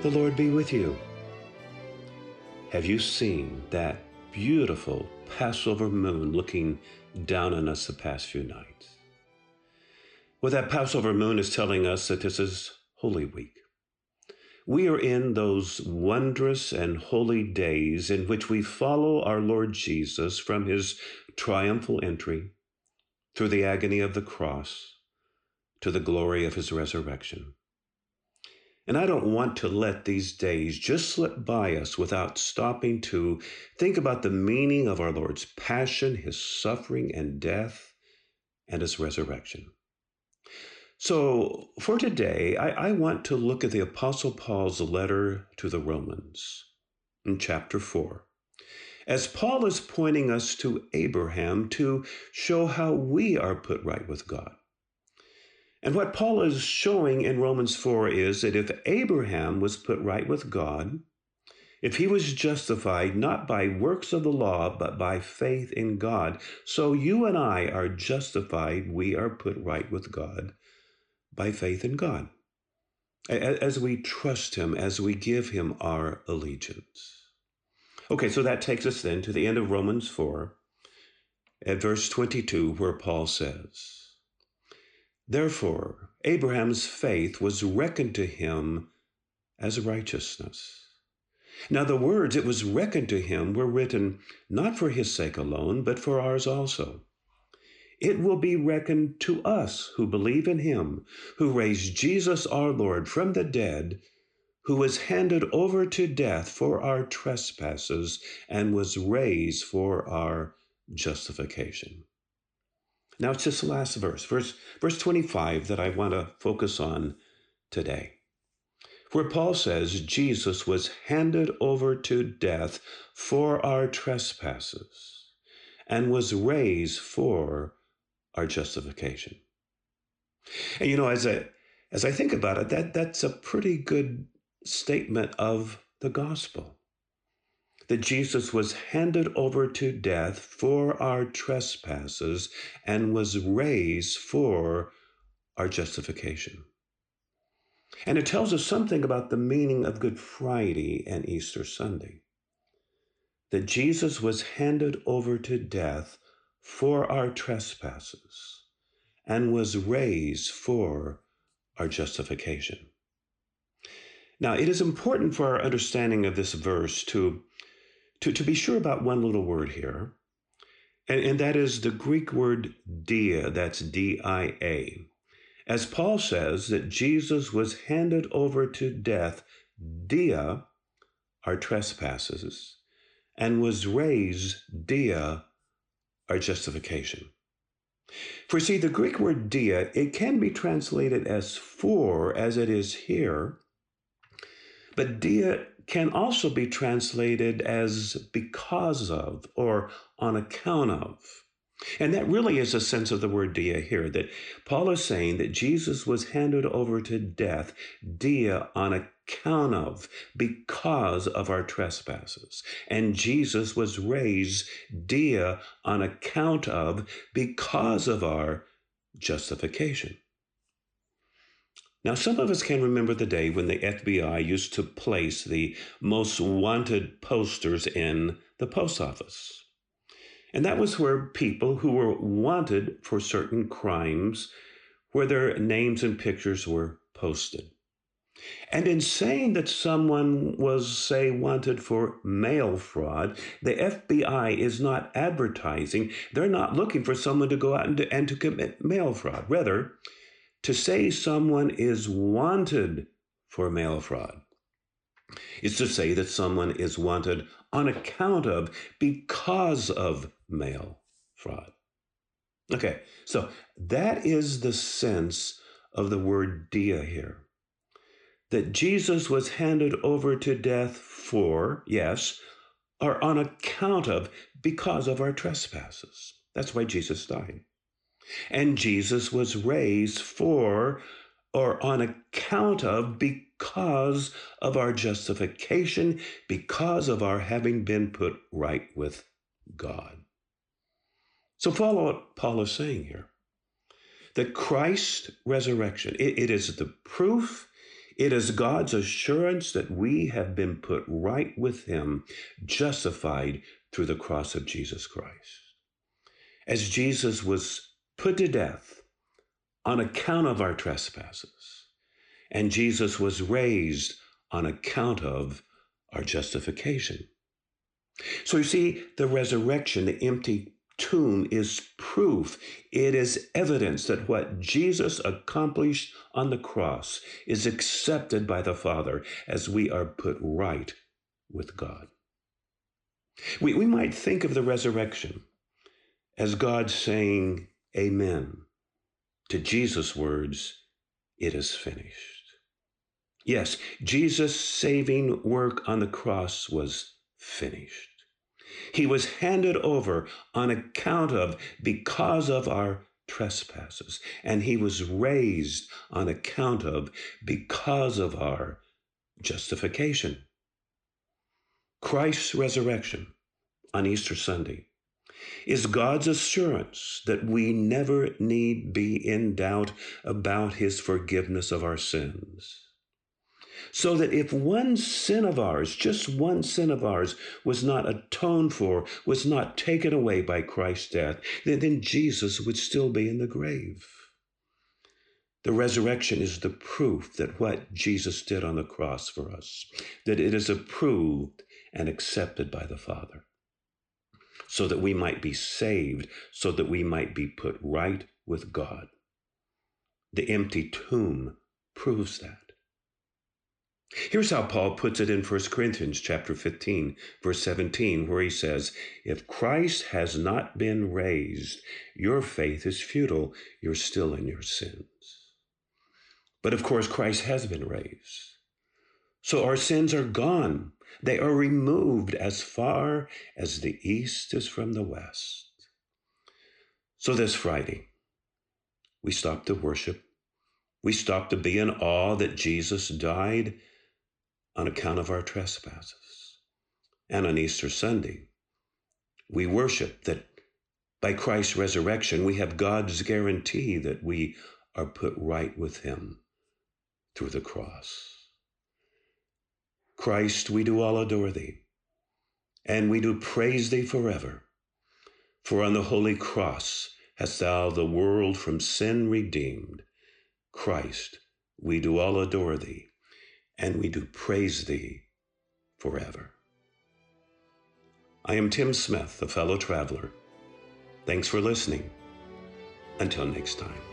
The Lord be with you. Have you seen that beautiful Passover moon looking down on us the past few nights? Well, that Passover moon is telling us that this is Holy Week. We are in those wondrous and holy days in which we follow our Lord Jesus from his triumphal entry through the agony of the cross to the glory of his resurrection. And I don't want to let these days just slip by us without stopping to think about the meaning of our Lord's passion, his suffering and death, and his resurrection. So, for today, I, I, want to look at the Apostle Paul's letter to the Romans in chapter 4. As Paul is pointing us to Abraham to show how we are put right with God. And what Paul is showing in Romans 4 is that if Abraham was put right with God, if he was justified not by works of the law, but by faith in God, so you and I are justified, we are put right with God by faith in God. As we trust him, as we give him our allegiance. Okay, so that takes us then to the end of Romans 4 at verse 22, where Paul says, Therefore, Abraham's faith was reckoned to him as righteousness. Now, the words it was reckoned to him were written not for his sake alone, but for ours also. It will be reckoned to us who believe in him, who raised Jesus our Lord from the dead, who was handed over to death for our trespasses and was raised for our justification. Now it's this last verse, verse, verse 25, that I want to focus on today, where Paul says Jesus was handed over to death for our trespasses and was raised for our justification. And you know, as I as I think about it, that that's a pretty good statement of the gospel that Jesus was handed over to death for our trespasses and was raised for our justification. And it tells us something about the meaning of Good Friday and Easter Sunday. That Jesus was handed over to death for our trespasses and was raised for our justification. Now, it is important for our understanding of this verse to to, to be sure about one little word here, and, and that is the Greek word dia, that's D I A. As Paul says that Jesus was handed over to death, dia, our trespasses, and was raised, dia, our justification. For see, the Greek word dia, it can be translated as for, as it is here, but dia can also be translated as because of or on account of. And that really is a sense of the word dia here, that Paul is saying that Jesus was handed over to death, dia on account of, because of our trespasses. And Jesus was raised, dia on account of, because of our justification. Now, some of us can remember the day when the FBI used to place the most wanted posters in the post office. And that was where people who were wanted for certain crimes, where their names and pictures were posted. And in saying that someone was, say, wanted for mail fraud, the FBI is not advertising. They're not looking for someone to go out and to, and to commit mail fraud. Rather, to say someone is wanted for mail fraud is to say that someone is wanted on account of, because of mail fraud. Okay, so that is the sense of the word dia here. That Jesus was handed over to death for, yes, or on account of, because of our trespasses. That's why Jesus died. And Jesus was raised for or on account of, because of our justification, because of our having been put right with God. So follow what Paul is saying here. The Christ resurrection, it, it is the proof, It is God's assurance that we have been put right with Him, justified through the cross of Jesus Christ. As Jesus was put to death on account of our trespasses, and Jesus was raised on account of our justification. So you see, the resurrection, the empty tomb is proof, it is evidence that what Jesus accomplished on the cross is accepted by the Father as we are put right with God. We, we might think of the resurrection as God saying, Amen, to Jesus' words, It is finished. Yes, Jesus' saving work on the cross was finished. He was handed over on account of, because of our trespasses, and he was raised on account of, because of our justification. Christ's resurrection on Easter Sunday is God's assurance that we never need be in doubt about his forgiveness of our sins. So that if one sin of ours, just one sin of ours, was not atoned for, was not taken away by Christ's death, then, Jesus would still be in the grave. The resurrection is the proof that what Jesus did on the cross for us, that it is approved and accepted by the Father, so that we might be saved, so that we might be put right with God. The empty tomb proves that. Here's how Paul puts it in 1 Corinthians chapter 15, verse 17, where he says, If Christ has not been raised, your faith is futile. You're still in your sins. But of course, Christ has been raised. So our sins are gone. They are removed as far as the east is from the west. So this Friday, we stop to worship. We stop to be in awe that Jesus died on account of our trespasses. And on Easter Sunday, we worship that by Christ's resurrection, we have God's guarantee that we are put right with Him through the cross. Christ, we do all adore Thee, and we do praise Thee forever. For on the holy cross hast Thou the world from sin redeemed. Christ, we do all adore Thee and we do praise thee forever. I am Tim Smith, a fellow traveler. Thanks for listening. Until next time.